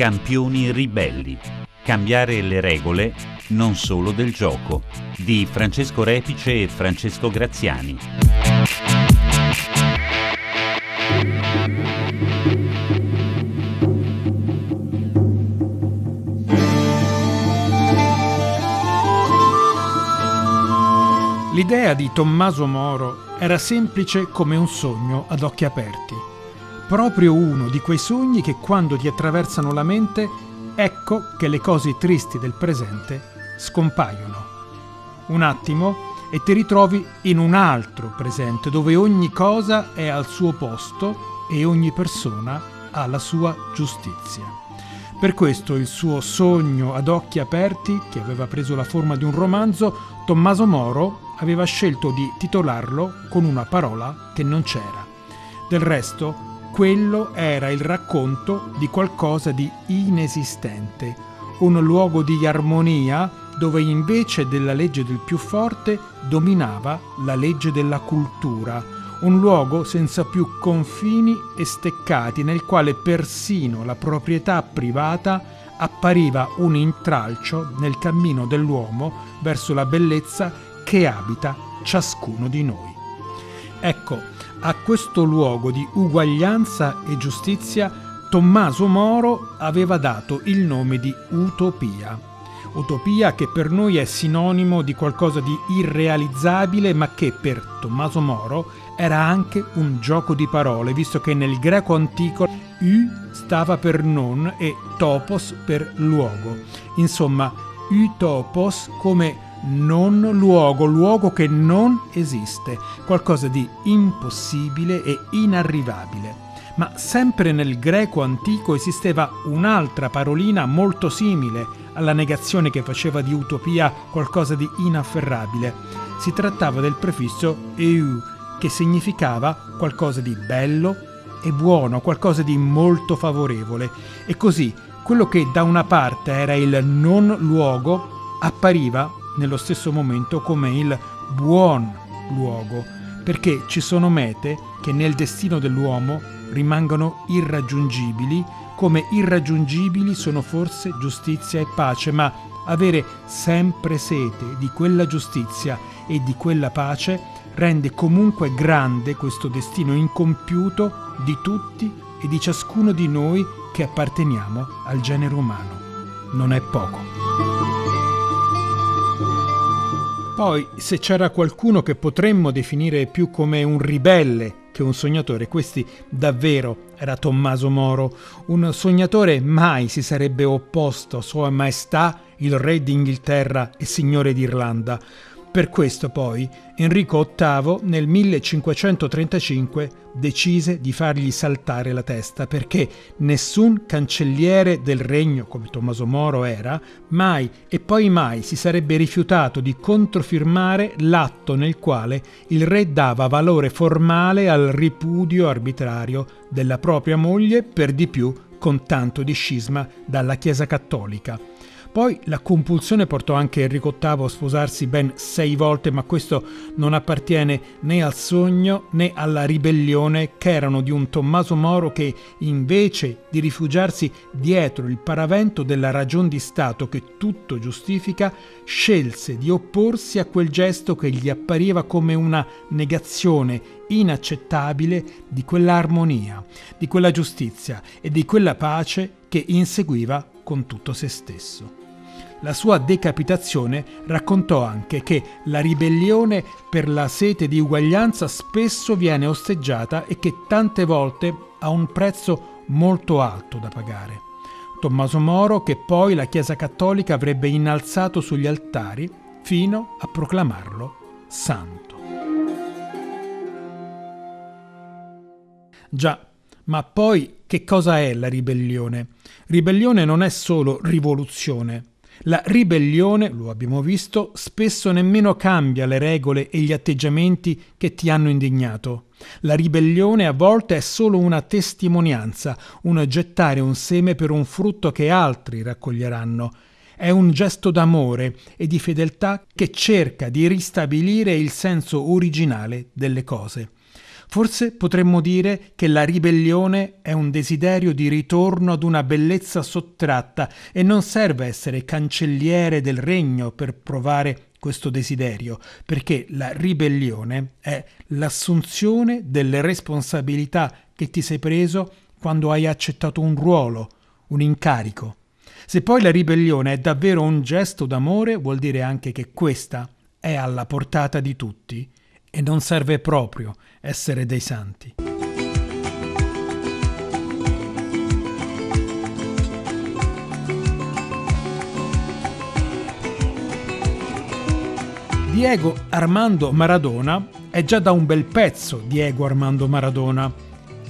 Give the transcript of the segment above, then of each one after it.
Campioni ribelli. Cambiare le regole non solo del gioco. Di Francesco Repice e Francesco Graziani. L'idea di Tommaso Moro era semplice come un sogno ad occhi aperti. Proprio uno di quei sogni che quando ti attraversano la mente, ecco che le cose tristi del presente scompaiono. Un attimo e ti ritrovi in un altro presente dove ogni cosa è al suo posto e ogni persona ha la sua giustizia. Per questo il suo sogno ad occhi aperti, che aveva preso la forma di un romanzo, Tommaso Moro aveva scelto di titolarlo con una parola che non c'era. Del resto, quello era il racconto di qualcosa di inesistente, un luogo di armonia dove invece della legge del più forte dominava la legge della cultura, un luogo senza più confini e steccati nel quale persino la proprietà privata appariva un intralcio nel cammino dell'uomo verso la bellezza che abita ciascuno di noi. Ecco, a questo luogo di uguaglianza e giustizia Tommaso Moro aveva dato il nome di utopia. Utopia che per noi è sinonimo di qualcosa di irrealizzabile, ma che per Tommaso Moro era anche un gioco di parole, visto che nel greco antico U stava per non e topos per luogo. Insomma, utopos come non luogo, luogo che non esiste, qualcosa di impossibile e inarrivabile. Ma sempre nel greco antico esisteva un'altra parolina molto simile alla negazione che faceva di utopia qualcosa di inafferrabile. Si trattava del prefisso eu, che significava qualcosa di bello e buono, qualcosa di molto favorevole. E così quello che da una parte era il non luogo appariva nello stesso momento come il buon luogo, perché ci sono mete che nel destino dell'uomo rimangono irraggiungibili, come irraggiungibili sono forse giustizia e pace, ma avere sempre sete di quella giustizia e di quella pace rende comunque grande questo destino incompiuto di tutti e di ciascuno di noi che apparteniamo al genere umano. Non è poco. Poi, se c'era qualcuno che potremmo definire più come un ribelle che un sognatore, questi davvero era Tommaso Moro. Un sognatore mai si sarebbe opposto a Sua Maestà, il Re d'Inghilterra e Signore d'Irlanda. Per questo poi Enrico VIII nel 1535 decise di fargli saltare la testa perché nessun cancelliere del regno come Tommaso Moro era mai e poi mai si sarebbe rifiutato di controfirmare l'atto nel quale il re dava valore formale al ripudio arbitrario della propria moglie per di più con tanto di scisma dalla Chiesa cattolica. Poi la compulsione portò anche Enrico VIII a sposarsi ben sei volte, ma questo non appartiene né al sogno né alla ribellione che erano di un Tommaso Moro che, invece di rifugiarsi dietro il paravento della ragion di Stato che tutto giustifica, scelse di opporsi a quel gesto che gli appariva come una negazione inaccettabile di quell'armonia, di quella giustizia e di quella pace che inseguiva con tutto se stesso. La sua decapitazione raccontò anche che la ribellione per la sete di uguaglianza spesso viene osteggiata e che tante volte ha un prezzo molto alto da pagare. Tommaso Moro che poi la Chiesa Cattolica avrebbe innalzato sugli altari fino a proclamarlo santo. Già, ma poi che cosa è la ribellione? Ribellione non è solo rivoluzione, la ribellione, lo abbiamo visto, spesso nemmeno cambia le regole e gli atteggiamenti che ti hanno indignato. La ribellione a volte è solo una testimonianza, un gettare un seme per un frutto che altri raccoglieranno. È un gesto d'amore e di fedeltà che cerca di ristabilire il senso originale delle cose. Forse potremmo dire che la ribellione è un desiderio di ritorno ad una bellezza sottratta e non serve essere cancelliere del regno per provare questo desiderio, perché la ribellione è l'assunzione delle responsabilità che ti sei preso quando hai accettato un ruolo, un incarico. Se poi la ribellione è davvero un gesto d'amore, vuol dire anche che questa è alla portata di tutti e non serve proprio essere dei santi. Diego Armando Maradona è già da un bel pezzo Diego Armando Maradona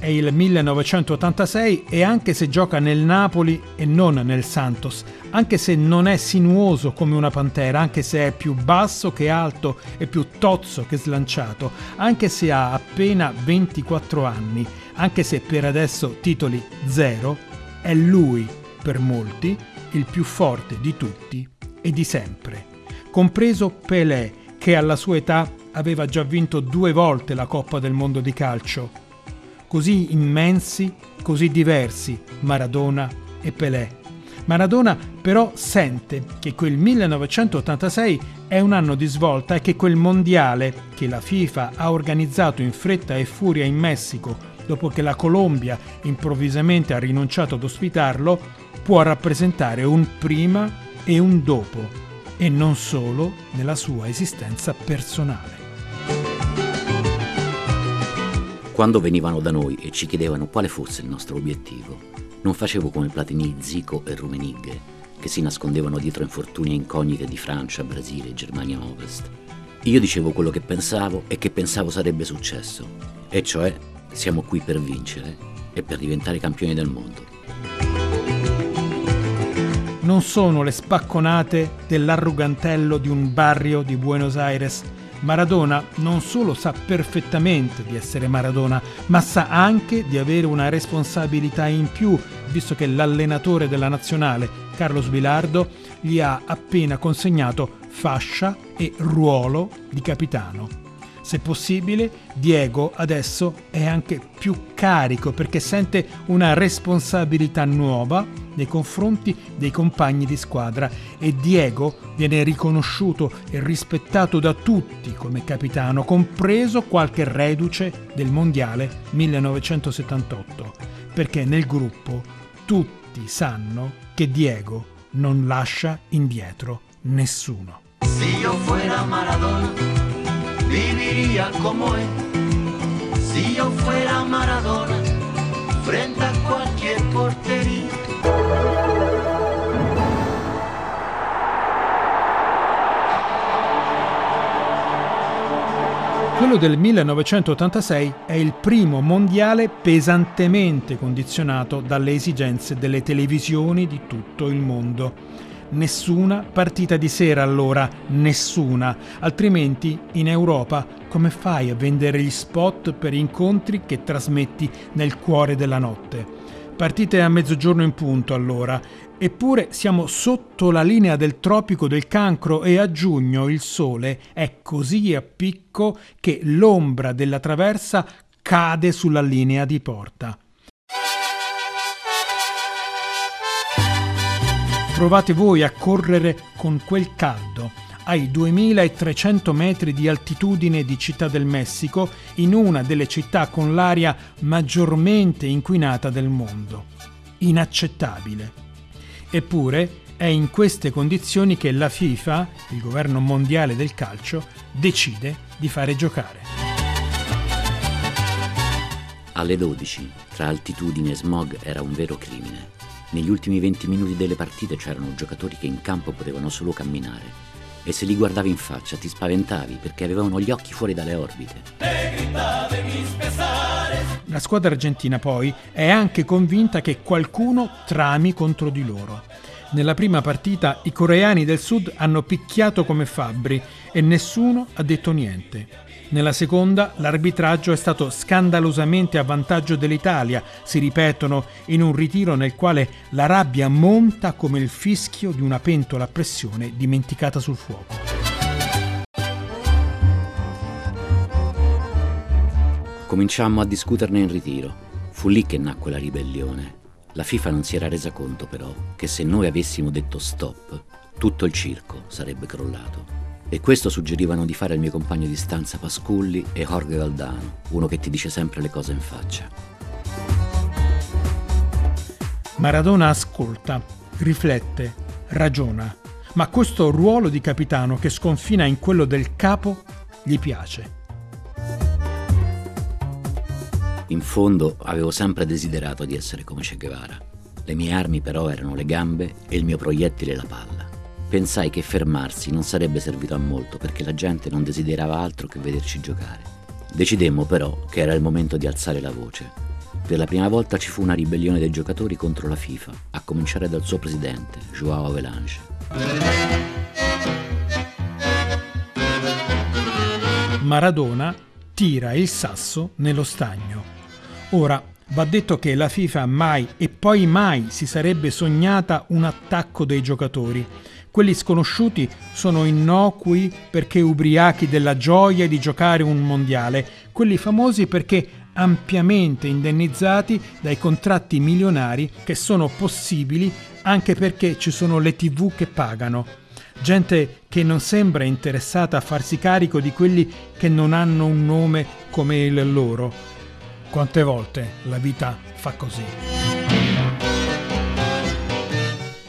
è il 1986 e anche se gioca nel Napoli e non nel Santos, anche se non è sinuoso come una pantera, anche se è più basso che alto e più tozzo che slanciato, anche se ha appena 24 anni, anche se per adesso titoli zero, è lui, per molti, il più forte di tutti e di sempre. Compreso Pelé, che alla sua età aveva già vinto due volte la Coppa del Mondo di calcio così immensi, così diversi, Maradona e Pelé. Maradona però sente che quel 1986 è un anno di svolta e che quel mondiale che la FIFA ha organizzato in fretta e furia in Messico dopo che la Colombia improvvisamente ha rinunciato ad ospitarlo, può rappresentare un prima e un dopo, e non solo nella sua esistenza personale. Quando venivano da noi e ci chiedevano quale fosse il nostro obiettivo, non facevo come Platini, Zico e Rumenigge, che si nascondevano dietro infortuni e incognite di Francia, Brasile e Germania Ovest. Io dicevo quello che pensavo e che pensavo sarebbe successo, e cioè siamo qui per vincere e per diventare campioni del mondo. Non sono le spacconate dell'arrugantello di un barrio di Buenos Aires Maradona non solo sa perfettamente di essere Maradona, ma sa anche di avere una responsabilità in più, visto che l'allenatore della nazionale, Carlos Bilardo, gli ha appena consegnato fascia e ruolo di capitano. Se possibile, Diego adesso è anche più carico perché sente una responsabilità nuova nei confronti dei compagni di squadra e Diego viene riconosciuto e rispettato da tutti come capitano, compreso qualche reduce del Mondiale 1978, perché nel gruppo tutti sanno che Diego non lascia indietro nessuno. Se io fuera Maradona viviría como él. Si yo fuera Maradona, frente a cualquier portería. Quello del 1986 è il primo mondiale pesantemente condizionato dalle esigenze delle televisioni di tutto il mondo. Nessuna partita di sera allora, nessuna, altrimenti in Europa come fai a vendere gli spot per incontri che trasmetti nel cuore della notte? Partite a mezzogiorno in punto allora, eppure siamo sotto la linea del tropico del cancro e a giugno il sole è così a picco che l'ombra della traversa cade sulla linea di porta. Provate voi a correre con quel caldo ai 2300 metri di altitudine di Città del Messico, in una delle città con l'aria maggiormente inquinata del mondo. Inaccettabile. Eppure è in queste condizioni che la FIFA, il governo mondiale del calcio, decide di fare giocare. Alle 12, tra altitudine e smog, era un vero crimine. Negli ultimi 20 minuti delle partite c'erano giocatori che in campo potevano solo camminare e se li guardavi in faccia ti spaventavi perché avevano gli occhi fuori dalle orbite. La squadra argentina poi è anche convinta che qualcuno trami contro di loro. Nella prima partita i coreani del sud hanno picchiato come fabbri e nessuno ha detto niente. Nella seconda l'arbitraggio è stato scandalosamente a vantaggio dell'Italia, si ripetono in un ritiro nel quale la rabbia monta come il fischio di una pentola a pressione dimenticata sul fuoco. Cominciammo a discuterne in ritiro. Fu lì che nacque la ribellione. La FIFA non si era resa conto però che se noi avessimo detto stop, tutto il circo sarebbe crollato. E questo suggerivano di fare al mio compagno di stanza Pasculli e Jorge Valdano, uno che ti dice sempre le cose in faccia. Maradona ascolta, riflette, ragiona, ma questo ruolo di capitano che sconfina in quello del capo gli piace. In fondo avevo sempre desiderato di essere come Che Guevara. Le mie armi però erano le gambe e il mio proiettile la palla. Pensai che fermarsi non sarebbe servito a molto perché la gente non desiderava altro che vederci giocare. Decidemmo però che era il momento di alzare la voce. Per la prima volta ci fu una ribellione dei giocatori contro la FIFA, a cominciare dal suo presidente, Joao Avelange. Maradona tira il sasso nello stagno. Ora, va detto che la FIFA mai e poi mai si sarebbe sognata un attacco dei giocatori. Quelli sconosciuti sono innocui perché ubriachi della gioia di giocare un mondiale, quelli famosi perché ampiamente indennizzati dai contratti milionari che sono possibili anche perché ci sono le tv che pagano. Gente che non sembra interessata a farsi carico di quelli che non hanno un nome come il loro. Quante volte la vita fa così.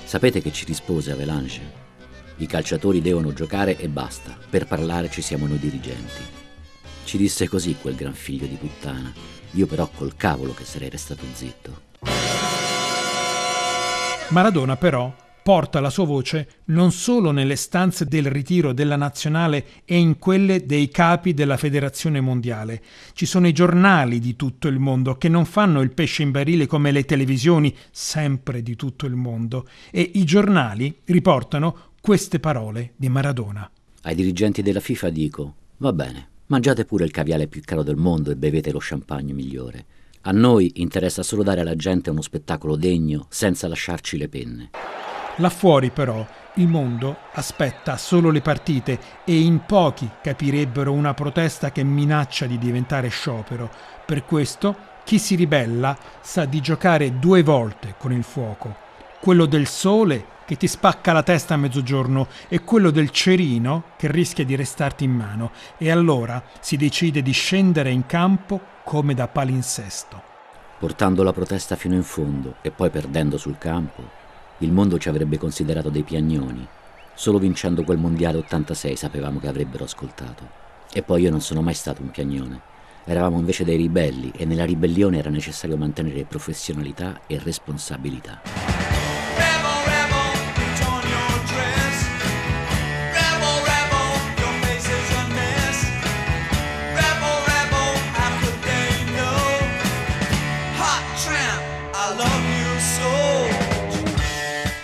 Sapete che ci rispose Avalanche? I calciatori devono giocare e basta. Per parlare ci siamo noi dirigenti. Ci disse così quel gran figlio di puttana. Io però col cavolo che sarei restato zitto. Maradona però porta la sua voce non solo nelle stanze del ritiro della nazionale e in quelle dei capi della federazione mondiale. Ci sono i giornali di tutto il mondo che non fanno il pesce in barile come le televisioni sempre di tutto il mondo e i giornali riportano queste parole di Maradona. Ai dirigenti della FIFA dico, va bene, mangiate pure il caviale più caro del mondo e bevete lo champagne migliore. A noi interessa solo dare alla gente uno spettacolo degno senza lasciarci le penne. Là fuori però il mondo aspetta solo le partite e in pochi capirebbero una protesta che minaccia di diventare sciopero. Per questo chi si ribella sa di giocare due volte con il fuoco. Quello del sole che ti spacca la testa a mezzogiorno e quello del cerino che rischia di restarti in mano e allora si decide di scendere in campo come da palinsesto. Portando la protesta fino in fondo e poi perdendo sul campo, il mondo ci avrebbe considerato dei piagnoni. Solo vincendo quel mondiale 86 sapevamo che avrebbero ascoltato. E poi io non sono mai stato un piagnone. Eravamo invece dei ribelli e nella ribellione era necessario mantenere professionalità e responsabilità.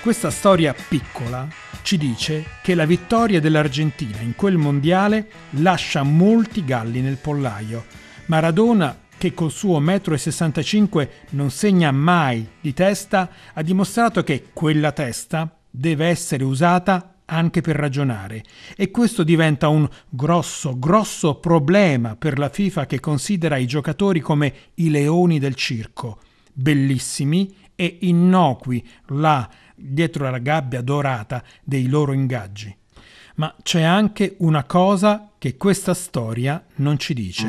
Questa storia piccola ci dice che la vittoria dell'Argentina in quel mondiale lascia molti galli nel pollaio. Maradona, che col suo 1,65 m non segna mai di testa, ha dimostrato che quella testa deve essere usata anche per ragionare. E questo diventa un grosso, grosso problema per la FIFA che considera i giocatori come i leoni del circo, bellissimi e innocui. Là dietro la gabbia dorata dei loro ingaggi. Ma c'è anche una cosa che questa storia non ci dice.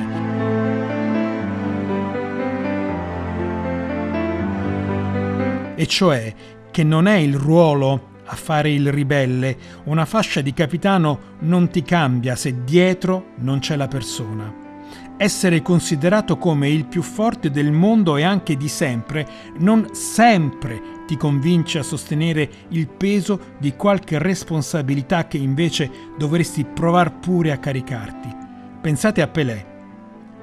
E cioè che non è il ruolo a fare il ribelle, una fascia di capitano non ti cambia se dietro non c'è la persona. Essere considerato come il più forte del mondo e anche di sempre non sempre ti convince a sostenere il peso di qualche responsabilità che invece dovresti provare pure a caricarti. Pensate a Pelé.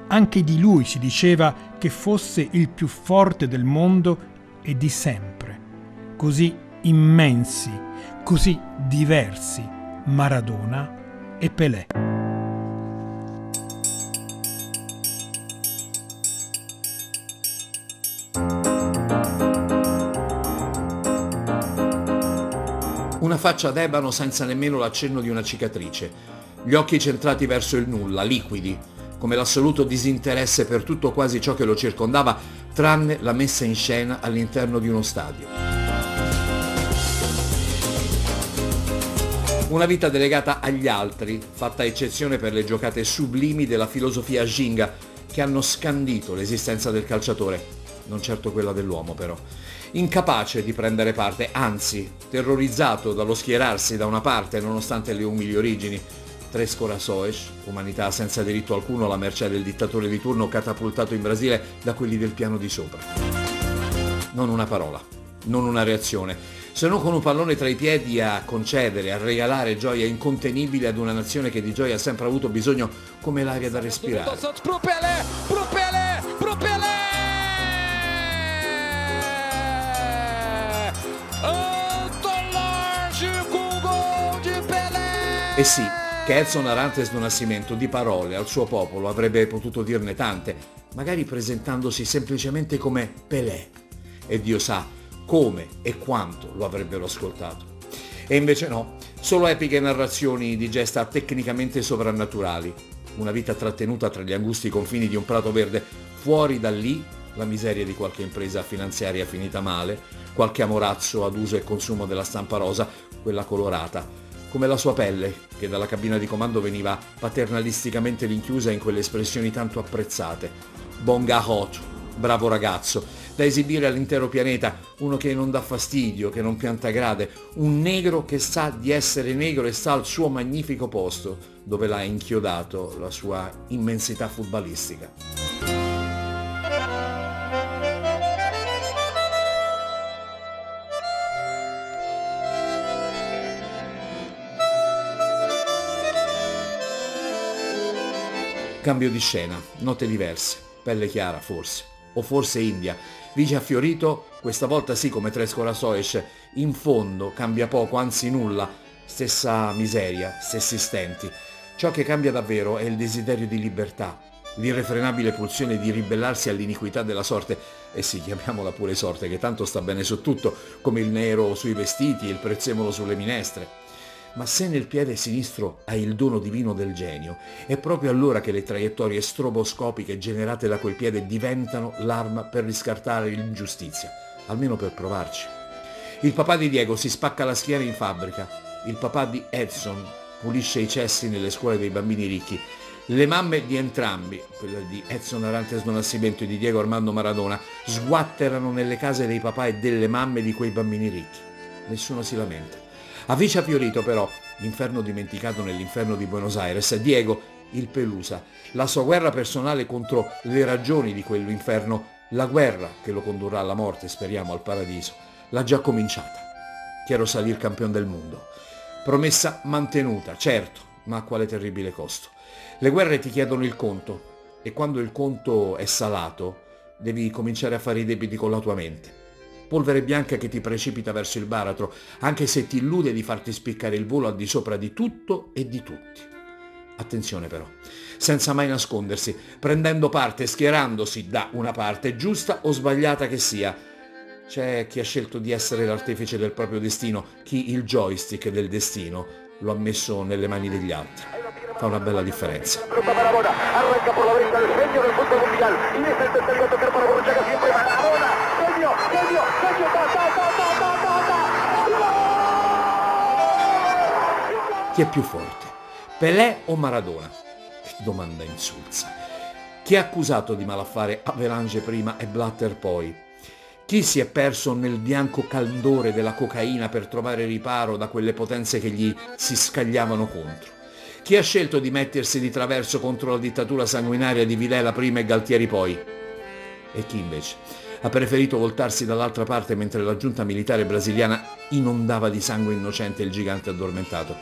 Anche di lui si diceva che fosse il più forte del mondo e di sempre. Così immensi, così diversi Maradona e Pelé. Faccia d'ebano senza nemmeno l'accenno di una cicatrice, gli occhi centrati verso il nulla, liquidi, come l'assoluto disinteresse per tutto quasi ciò che lo circondava, tranne la messa in scena all'interno di uno stadio. Una vita delegata agli altri, fatta eccezione per le giocate sublimi della filosofia Ginga, che hanno scandito l'esistenza del calciatore, non certo quella dell'uomo però. Incapace di prendere parte, anzi, terrorizzato dallo schierarsi da una parte nonostante le umili origini, Tres Corazoes, umanità senza diritto alcuno alla mercé del dittatore di turno catapultato in Brasile da quelli del piano di sopra. Non una parola, non una reazione, se non con un pallone tra i piedi a concedere, a regalare gioia incontenibile ad una nazione che di gioia ha sempre avuto bisogno come l'aria da respirare. E sì, che Edson Arantes do Nascimento di parole al suo popolo avrebbe potuto dirne tante, magari presentandosi semplicemente come Pelé. E Dio sa come e quanto lo avrebbero ascoltato. E invece no, solo epiche narrazioni di gesta tecnicamente sovrannaturali, una vita trattenuta tra gli angusti confini di un prato verde, fuori da lì la miseria di qualche impresa finanziaria finita male, qualche amorazzo ad uso e consumo della stampa rosa, quella colorata, come la sua pelle, che dalla cabina di comando veniva paternalisticamente rinchiusa in quelle espressioni tanto apprezzate. Bonga Hot, bravo ragazzo, da esibire all'intero pianeta, uno che non dà fastidio, che non pianta grade, un negro che sa di essere negro e sta al suo magnifico posto, dove l'ha inchiodato la sua immensità futbalistica. Cambio di scena, note diverse, pelle chiara forse, o forse India. Vice a Fiorito, questa volta sì come Tres Corazoes, in fondo cambia poco, anzi nulla, stessa miseria, stessi stenti. Ciò che cambia davvero è il desiderio di libertà, l'irrefrenabile pulsione di ribellarsi all'iniquità della sorte, e sì, chiamiamola pure sorte, che tanto sta bene su tutto, come il nero sui vestiti il prezzemolo sulle minestre ma se nel piede sinistro hai il dono divino del genio, è proprio allora che le traiettorie stroboscopiche generate da quel piede diventano l'arma per riscartare l'ingiustizia, almeno per provarci. Il papà di Diego si spacca la schiena in fabbrica, il papà di Edson pulisce i cessi nelle scuole dei bambini ricchi, le mamme di entrambi, quella di Edson Arantes do Nascimento e di Diego Armando Maradona, sguatterano nelle case dei papà e delle mamme di quei bambini ricchi. Nessuno si lamenta. A Vicia Fiorito però, l'inferno dimenticato nell'inferno di Buenos Aires, Diego, il Pelusa, la sua guerra personale contro le ragioni di quell'inferno, la guerra che lo condurrà alla morte, speriamo, al paradiso, l'ha già cominciata. Chiaro salir campione del mondo. Promessa mantenuta, certo, ma a quale terribile costo. Le guerre ti chiedono il conto e quando il conto è salato devi cominciare a fare i debiti con la tua mente polvere bianca che ti precipita verso il baratro, anche se ti illude di farti spiccare il volo al di sopra di tutto e di tutti. Attenzione però, senza mai nascondersi, prendendo parte, schierandosi da una parte, giusta o sbagliata che sia. C'è chi ha scelto di essere l'artefice del proprio destino, chi il joystick del destino lo ha messo nelle mani degli altri. Fa una bella differenza. Arranca por la derecha del genio del fútbol mundial y es el tercero a tocar para Borruchaga siempre Maradona. Genio, genio, ta, ta, ta, ta, ta, ta. Chi è più forte? Pelé o Maradona? Domanda insulsa. Chi è accusato di malaffare Avalanche prima e Blatter poi? Chi si è perso nel bianco caldore della cocaina per trovare riparo da quelle potenze che gli si scagliavano contro? Chi ha scelto di mettersi di traverso contro la dittatura sanguinaria di Vilela prima e Galtieri poi? E chi invece ha preferito voltarsi dall'altra parte mentre la giunta militare brasiliana inondava di sangue innocente il gigante addormentato?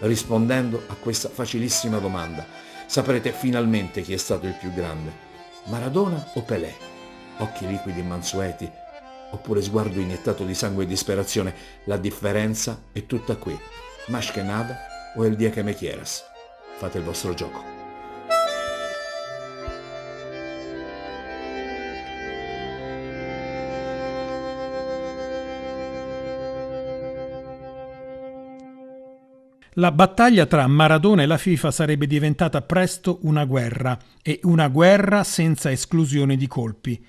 Rispondendo a questa facilissima domanda, saprete finalmente chi è stato il più grande. Maradona o Pelé? Occhi liquidi e mansueti, oppure sguardo iniettato di sangue e disperazione? La differenza è tutta qui. Mas che nada o El dia che me quieras. Fate il vostro gioco. La battaglia tra Maradona e la FIFA sarebbe diventata presto una guerra, e una guerra senza esclusione di colpi.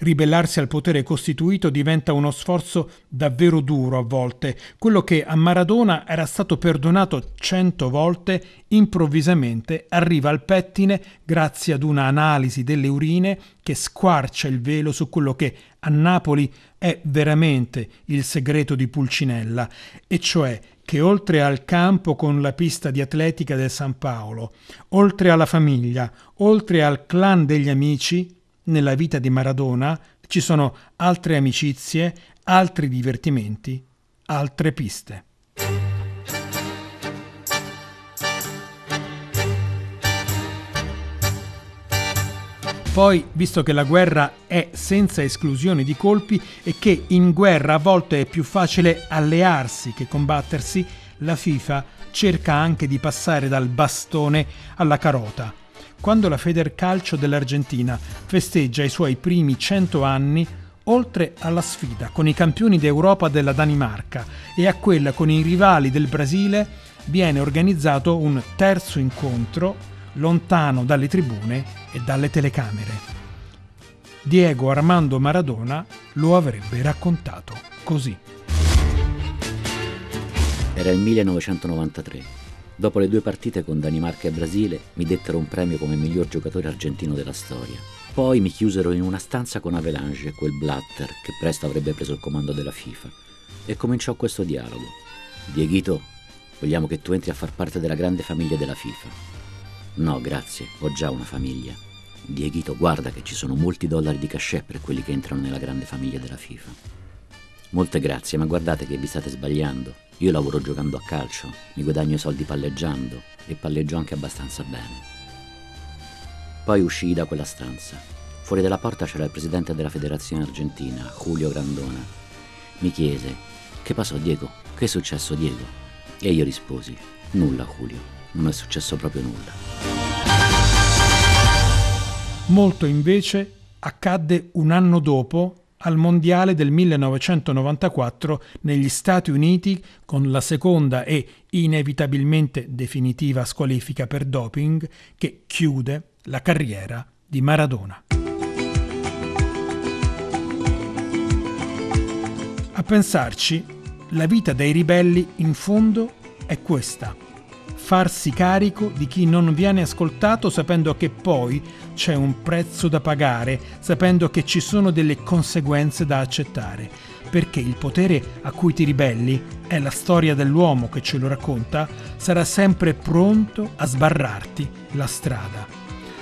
Ribellarsi al potere costituito diventa uno sforzo davvero duro a volte. Quello che a Maradona era stato perdonato cento volte, improvvisamente arriva al pettine grazie ad una analisi delle urine che squarcia il velo su quello che a Napoli è veramente il segreto di Pulcinella, e cioè che oltre al campo con la pista di atletica del San Paolo, oltre alla famiglia, oltre al clan degli amici, nella vita di Maradona ci sono altre amicizie, altri divertimenti, altre piste. Poi, visto che la guerra è senza esclusione di colpi e che in guerra a volte è più facile allearsi che combattersi, la FIFA cerca anche di passare dal bastone alla carota. Quando la Federcalcio dell'Argentina festeggia i suoi primi 100 anni, oltre alla sfida con i campioni d'Europa della Danimarca e a quella con i rivali del Brasile, viene organizzato un terzo incontro lontano dalle tribune e dalle telecamere. Diego Armando Maradona lo avrebbe raccontato così. Era il 1993. Dopo le due partite con Danimarca e Brasile mi dettero un premio come miglior giocatore argentino della storia. Poi mi chiusero in una stanza con Avalanche e quel Blatter che presto avrebbe preso il comando della FIFA. E cominciò questo dialogo. Dieghito, vogliamo che tu entri a far parte della grande famiglia della FIFA. No, grazie, ho già una famiglia. Dieghito, guarda che ci sono molti dollari di cachet per quelli che entrano nella grande famiglia della FIFA. Molte grazie, ma guardate che vi state sbagliando. Io lavoro giocando a calcio, mi guadagno soldi palleggiando e palleggio anche abbastanza bene. Poi uscii da quella stanza. Fuori dalla porta c'era il presidente della federazione argentina, Julio Grandona. Mi chiese, che passò Diego? Che è successo Diego? E io risposi, nulla Julio, non è successo proprio nulla. Molto invece accadde un anno dopo al Mondiale del 1994 negli Stati Uniti con la seconda e inevitabilmente definitiva squalifica per doping che chiude la carriera di Maradona. A pensarci, la vita dei ribelli in fondo è questa farsi carico di chi non viene ascoltato sapendo che poi c'è un prezzo da pagare, sapendo che ci sono delle conseguenze da accettare, perché il potere a cui ti ribelli, è la storia dell'uomo che ce lo racconta, sarà sempre pronto a sbarrarti la strada.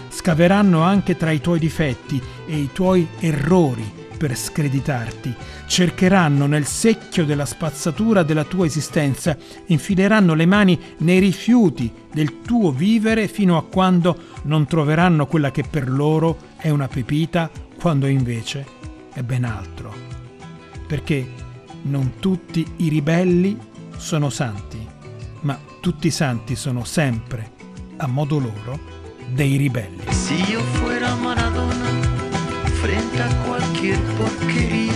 Scaveranno anche tra i tuoi difetti e i tuoi errori per screditarti, cercheranno nel secchio della spazzatura della tua esistenza, infileranno le mani nei rifiuti del tuo vivere fino a quando non troveranno quella che per loro è una pepita, quando invece è ben altro. Perché non tutti i ribelli sono santi, ma tutti i santi sono sempre, a modo loro, dei ribelli. Se io fuera Maradona frente a cualquier porquería.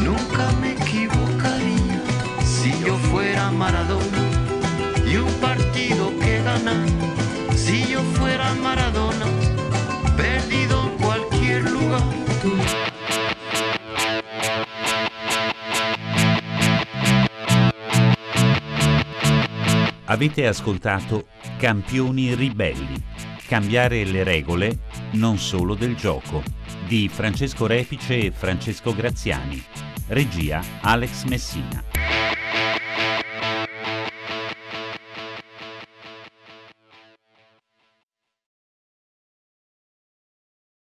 Nunca me equivocaría si yo fuera Maradona y un partido que ganar. Si yo fuera Maradona, perdido en cualquier lugar. Avete ascoltato Campioni ribelli Cambiare le regole non solo del gioco di Francesco Repice e Francesco Graziani. Regia Alex Messina.